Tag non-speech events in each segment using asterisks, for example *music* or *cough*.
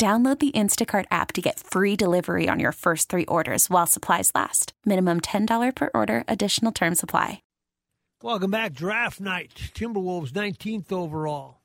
Download the Instacart app to get free delivery on your first three orders while supplies last. Minimum $10 per order, additional term supply. Welcome back. Draft night. Timberwolves 19th overall.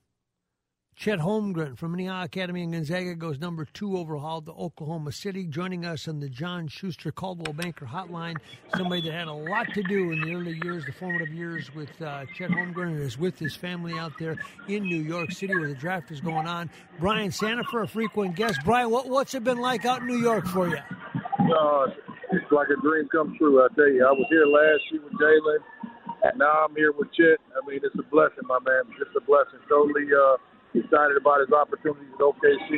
Chet Holmgren from Minnehaha Academy in Gonzaga goes number two overall to Oklahoma City. Joining us on the John Schuster Coldwell Banker Hotline, somebody that had a lot to do in the early years, the formative years with uh, Chet Holmgren, and is with his family out there in New York City where the draft is going on. Brian Sandifer, a frequent guest. Brian, what, what's it been like out in New York for you? Uh, it's like a dream come true. I tell you, I was here last year with Jalen, and now I'm here with Chet. I mean, it's a blessing, my man. It's a blessing. Totally. Uh, excited about his opportunities at OKC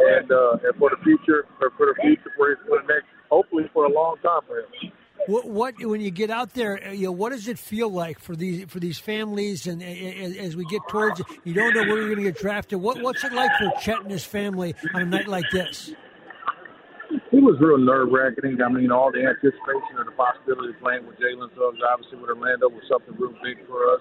and uh, and for the future, for, for the future, for, his, for the next, hopefully for a long time for him. What, what when you get out there, you know, what does it feel like for these for these families? And as we get towards, you don't know where you're going to get drafted. What what's it like for Chet and his family on a night like this? It was real nerve wracking. I mean, all the anticipation of the possibility of playing with Jalen Suggs, obviously with Orlando, was something real big for us.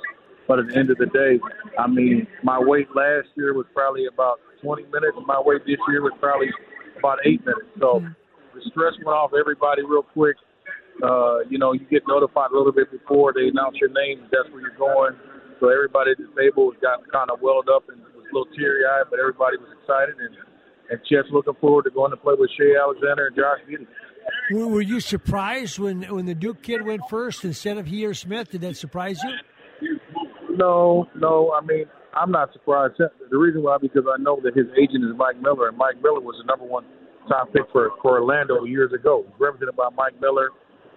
But at the end of the day, I mean, my wait last year was probably about 20 minutes. My wait this year was probably about eight minutes. So mm-hmm. the stress went off everybody real quick. Uh, you know, you get notified a little bit before they announce your name. That's where you're going. So everybody at the table got kind of welled up and was a little teary eyed, but everybody was excited and and Chet's looking forward to going to play with Shai Alexander and Josh Giddey. Were you surprised when when the Duke kid went first instead of he or Smith? Did that surprise you? No, no. I mean, I'm not surprised. The reason why, because I know that his agent is Mike Miller, and Mike Miller was the number one top pick for for Orlando years ago. Represented by Mike Miller.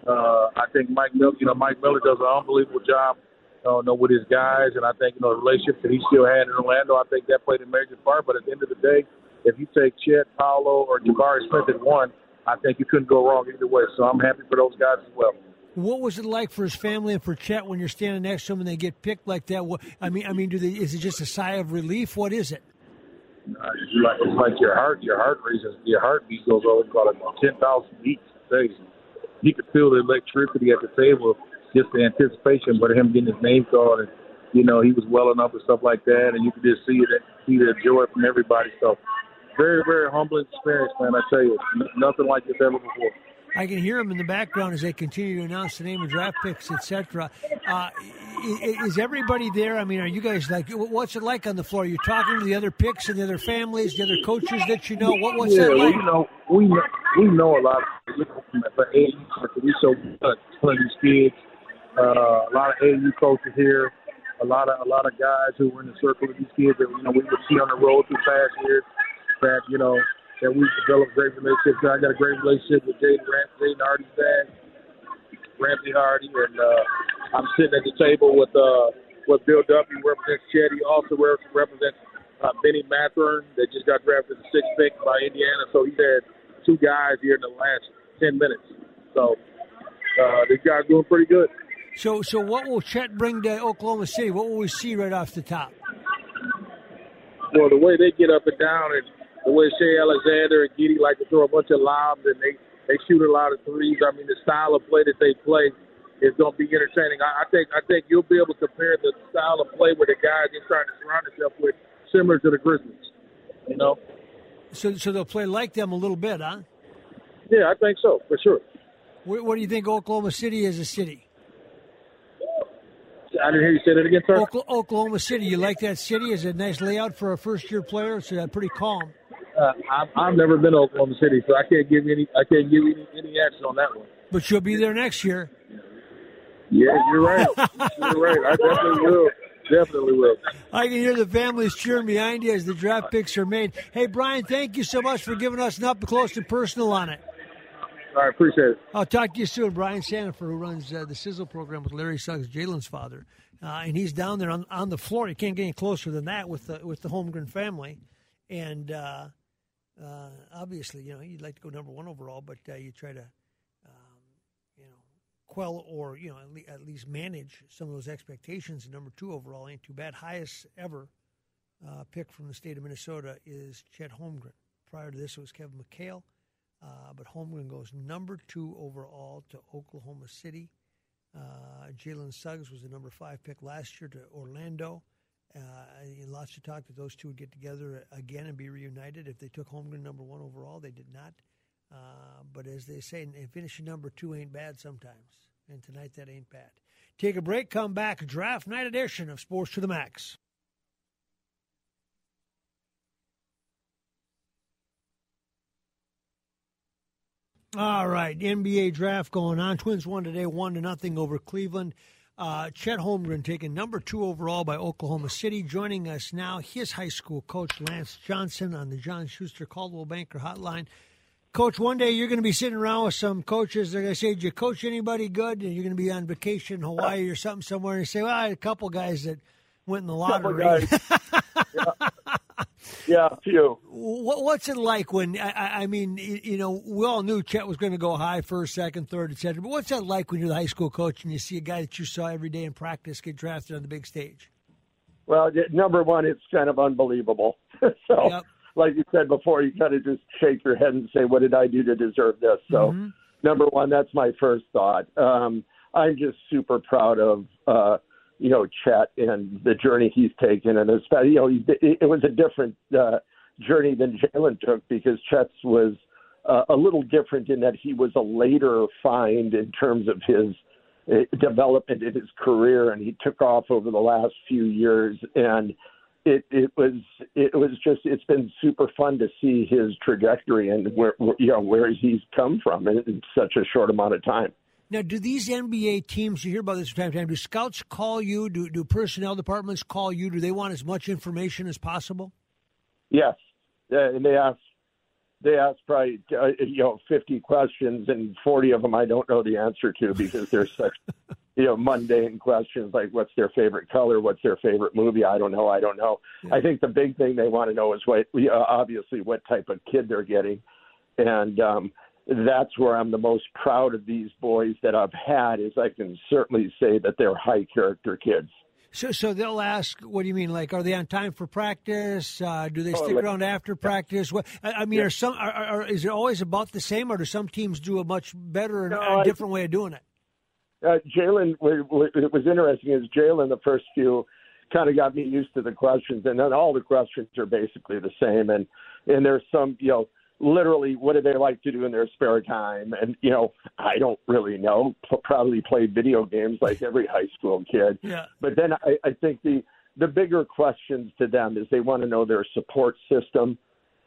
Uh, I think Mike Miller, you know, Mike Miller does an unbelievable job, you know, with his guys, and I think you know the relationship that he still had in Orlando. I think that played a major part. But at the end of the day, if you take Chet, Paolo, or Jabari Smith at one, I think you couldn't go wrong either way. So I'm happy for those guys as well. What was it like for his family and for Chet when you're standing next to him and they get picked like that? What, I mean, I mean, do they? Is it just a sigh of relief? What is it? Uh, it's, like, it's like your heart, your heart races, your heartbeat goes over about ten thousand beats a day. You could feel the electricity at the table, just the anticipation, but him getting his name called, and you know he was well enough and stuff like that, and you could just see it, see the joy from everybody. So, very, very humbling experience, man. I tell you, nothing like this ever before. I can hear them in the background as they continue to announce the name of draft picks, etc. Uh, is everybody there? I mean, are you guys like? What's it like on the floor? Are you talking to the other picks and the other families, the other coaches that you know? What, what's yeah, that like? You know, we know, we know a lot. Of, know, but we so much playing these kids. Uh, a lot of AAU coaches here. A lot of a lot of guys who were in the circle of these kids that you know we would see on the road through past years. That you know that we've developed great relationships. I got a great relationship with Jaden Jaden Hardy's dad, Ramsey Hardy, and uh, I'm sitting at the table with uh, with Bill Duffy, who represents Chet. He also represents uh, Benny Mathurin, that just got drafted the sixth pick by Indiana. So he's had two guys here in the last ten minutes. So uh, these guys are doing pretty good. So, so what will Chet bring to Oklahoma City? What will we see right off the top? Well, the way they get up and down and the way Shai Alexander and Giddey like to throw a bunch of lobs and they they shoot a lot of threes. I mean, the style of play that they play is going to be entertaining. I, I think I think you'll be able to compare the style of play with the guys they're trying to surround themselves with, similar to the Grizzlies. You know. So so they'll play like them a little bit, huh? Yeah, I think so for sure. What, what do you think Oklahoma City is a city? I didn't hear you say that again, sir. Oklahoma City. You like that city? Is it a nice layout for a first year player? It's pretty calm. Uh, I've, I've never been to Oklahoma City, so I can't give any. I can't give any, any answer on that one. But you'll be there next year. Yeah, you're right. you're right. I definitely will. Definitely will. I can hear the families cheering behind you as the draft picks are made. Hey, Brian, thank you so much for giving us an up close and personal on it. All right, appreciate it. I'll talk to you soon. Brian Sandifer, who runs uh, the Sizzle program with Larry Suggs, Jalen's father, uh, and he's down there on, on the floor. You can't get any closer than that with the with the Holmgren family, and uh, uh obviously, you know, you'd like to go number one overall, but uh, you try to, um, you know, quell or you know at, le- at, least manage some of those expectations. Number two overall ain't too bad. Highest ever uh, pick from the state of Minnesota is Chet Holmgren. Prior to this, it was Kevin McHale. Uh, but Holmgren goes number two overall to Oklahoma City. Uh, Jalen Suggs was the number five pick last year to Orlando. Uh, lots of talk that those two would get together again and be reunited. If they took Holmgren number one overall, they did not. Uh, but as they say, finishing number two ain't bad sometimes. And tonight that ain't bad. Take a break, come back. Draft night edition of Sports to the Max. All right, NBA draft going on. Twins won today, one to nothing over Cleveland. Uh, Chet Holmgren taken number two overall by Oklahoma City. Joining us now, his high school coach Lance Johnson on the John Schuster Coldwell Banker Hotline. Coach, one day you're going to be sitting around with some coaches. They're going to say, "Did you coach anybody good?" And you're going to be on vacation in Hawaii or something somewhere, and you say, "Well, I had a couple guys that went in the lottery." *laughs* yeah. Yeah, a few. What, what's it like when I, I, mean, you know, we all knew Chet was going to go high first, second, third, etc. But what's that like when you're the high school coach and you see a guy that you saw every day in practice get drafted on the big stage? Well, number one, it's kind of unbelievable. *laughs* so, yep. like you said before, you kind of just shake your head and say, "What did I do to deserve this?" So, mm-hmm. number one, that's my first thought. Um, I'm just super proud of. Uh, you know, Chet and the journey he's taken, and especially, you know, it was a different uh, journey than Jalen took because Chet's was uh, a little different in that he was a later find in terms of his uh, development in his career, and he took off over the last few years, and it it was it was just it's been super fun to see his trajectory and where, you know where he's come from in such a short amount of time. Now, do these NBA teams, you hear about this from time to time, do scouts call you? Do, do personnel departments call you? Do they want as much information as possible? Yes. Uh, and they ask, they ask probably, uh, you know, 50 questions, and 40 of them I don't know the answer to because they're such, *laughs* you know, mundane questions like what's their favorite color? What's their favorite movie? I don't know. I don't know. Yeah. I think the big thing they want to know is what, uh, obviously, what type of kid they're getting. And, um, that's where I'm the most proud of these boys that I've had. Is I can certainly say that they're high character kids. So, so they'll ask, "What do you mean? Like, are they on time for practice? Uh, do they stick around after practice? What I, I mean, yeah. are some? Are, are, is it always about the same, or do some teams do a much better and no, different way of doing it? Uh, Jalen, it was interesting. Is Jalen the first few kind of got me used to the questions, and then all the questions are basically the same, and and there's some, you know literally what do they like to do in their spare time? And you know i don't really know. Probably play video games like every high school kid. Yeah. but then I, I think the the bigger questions to them is they want to know their support system.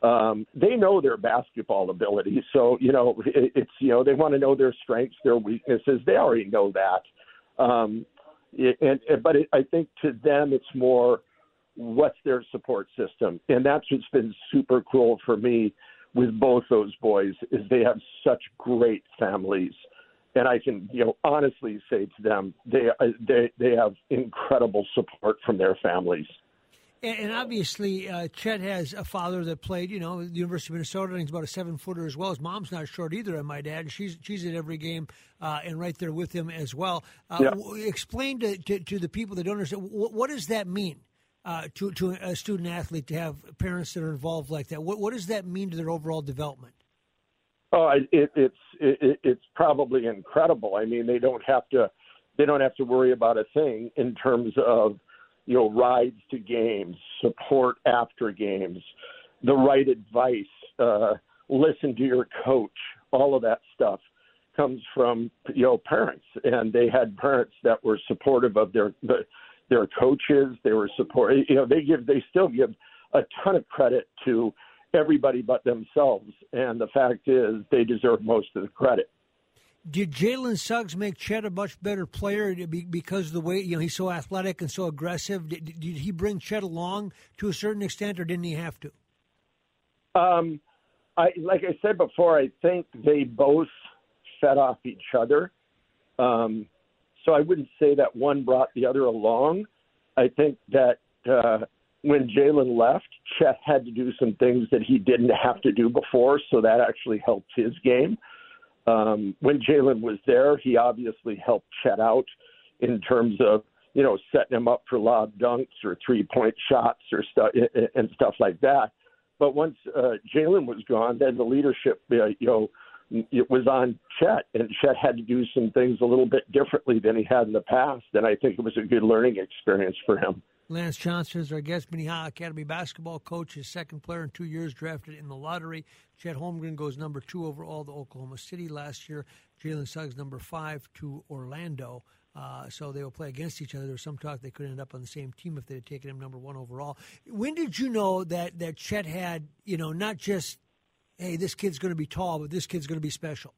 Um they know their basketball ability so you know it, it's you know they want to know their strengths their weaknesses. They already know that. Um and, and but it, i think to them it's more what's their support system? And that's what's been super cool for me with both those boys is they have such great families and I can, you know, honestly say to them, they they they have incredible support from their families. And, obviously, uh, Chet has a father that played, you know, the University of Minnesota, and he's about a seven footer as well. His mom's not short either, and my dad. She's she's at every game uh, and right there with him as well. Uh, yeah. w- explain to, to, to the people that don't understand what, what does that mean? Uh, to to a student athlete to have parents that are involved like that? What what does that mean to their overall development? Oh, it, it's it, it's probably incredible. I mean, they don't have to they don't have to worry about a thing in terms of you know rides to games, support after games, the right advice, uh, listen to your coach, all of that stuff comes from you know parents, and they had parents that were supportive of their the their coaches. They were support. You know, they give they still give a ton of credit to everybody but themselves. And the fact is, they deserve most of the credit. Did Jalen Suggs make Chet a much better player because of the way you know he's so athletic and so aggressive? Did, did he bring Chet along to a certain extent, or didn't he have to? Um, I like I said before, I think they both fed off each other. Um, so I wouldn't say that one brought the other along. I think that uh, when Jalen left, Chet had to do some things that he didn't have to do before, so that actually helped his game. Um, when Jalen was there, he obviously helped Chet out in terms of you know setting him up for lob dunks or three point shots or stuff and stuff like that. But once uh, Jalen was gone, then the leadership, uh, you know, it was on Chet, and Chet had to do some things a little bit differently than he had in the past, and I think it was a good learning experience for him. Lance Johnson is our guest, Minnehaha Academy basketball coach, his second player in two years, drafted in the lottery. Chet Holmgren goes number two overall to Oklahoma City last year. Jalen Suggs number five to Orlando. Uh, so they will play against each other. There was some talk they could end up on the same team if they had taken him number one overall. When did you know that that Chet had, you know, not just, hey, this kid's going to be tall, but this kid's going to be special?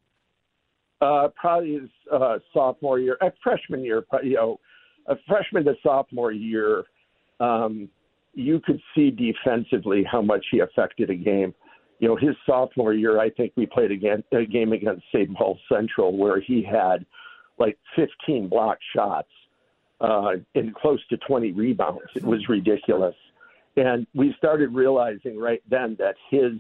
Uh, probably his uh, sophomore year, uh, freshman year, you know, a freshman to sophomore year um, you could see defensively how much he affected a game. You know, his sophomore year, I think we played again, a game against St. Paul Central where he had like 15 block shots uh, and close to 20 rebounds. It was ridiculous. And we started realizing right then that his,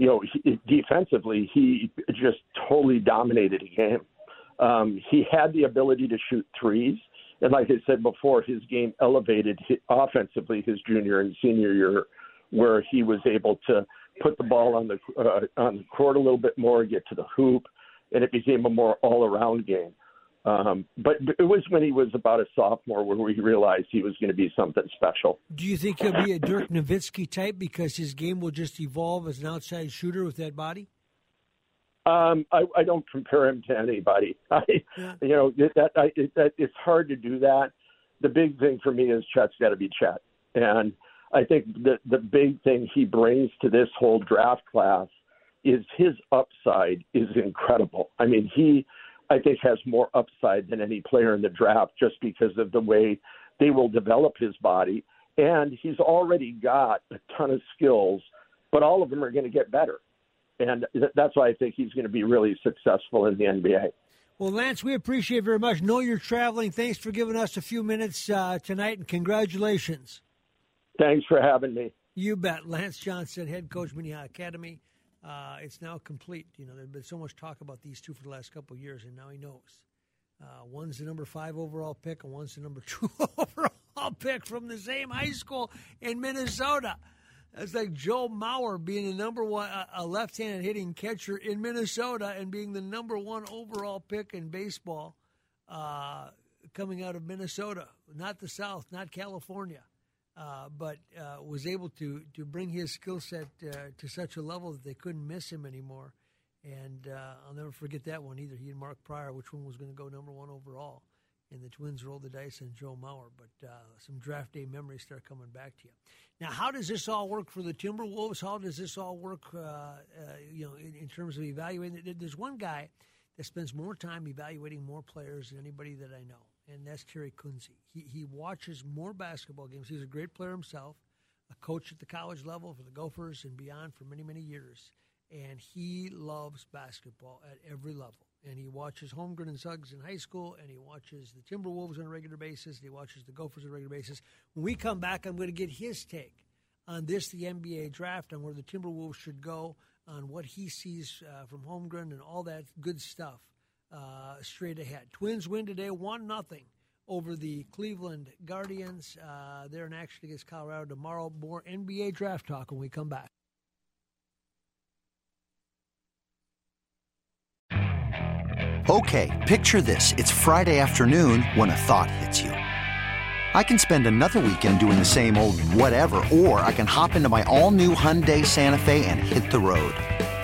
you know, he, defensively, he just totally dominated a game. Um, he had the ability to shoot threes. And like I said before, his game elevated offensively his junior and senior year, where he was able to put the ball on the uh, on the court a little bit more, get to the hoop, and it became a more all-around game. Um, but it was when he was about a sophomore where we realized he was going to be something special. Do you think he'll be a Dirk Nowitzki type because his game will just evolve as an outside shooter with that body? Um, I, I don't compare him to anybody. *laughs* I, yeah. You know that, I, that it's hard to do that. The big thing for me is Chet's got to be Chet, and I think the the big thing he brings to this whole draft class is his upside is incredible. I mean, he I think has more upside than any player in the draft just because of the way they will develop his body, and he's already got a ton of skills, but all of them are going to get better and that's why I think he's going to be really successful in the NBA. Well, Lance, we appreciate very much. Know you're traveling. Thanks for giving us a few minutes uh, tonight, and congratulations. Thanks for having me. You bet. Lance Johnson, head coach, Minnehaha Academy. Uh, it's now complete. You know, there's been so much talk about these two for the last couple of years, and now he knows. Uh, one's the number five overall pick, and one's the number *laughs* two overall pick from the same high school in Minnesota. That's like Joe Mauer being the number one, a left-handed hitting catcher in Minnesota, and being the number one overall pick in baseball, uh, coming out of Minnesota, not the South, not California, uh, but uh, was able to to bring his skill set uh, to such a level that they couldn't miss him anymore. And uh, I'll never forget that one either. He and Mark Prior, which one was going to go number one overall and the Twins rolled the dice on Joe Mauer. But uh, some draft day memories start coming back to you. Now, how does this all work for the Timberwolves? How does this all work? You know, in, in, terms of evaluating. There's one guy that spends more time evaluating more players than anybody that I know, and that's Terry Kunze. He he watches more basketball games. He's a great player himself, a coach at the college level for the Gophers and beyond for many many years, and he loves basketball at every level and he watches Holmgren and Suggs in high school, and he watches the Timberwolves on a regular basis, and he watches the Gophers on a regular basis. When we come back, I'm going to get his take on this, the NBA draft, on where the Timberwolves should go, on what he sees uh, from Holmgren and all that good stuff uh, straight ahead. Twins win today, one nothing over the Cleveland Guardians. Uh, they're in action against Colorado tomorrow. More NBA draft talk when we come back. Okay, picture this. It's Friday afternoon when a thought hits you. I can spend another weekend doing the same old whatever, or I can hop into my all new Hyundai Santa Fe and hit the road.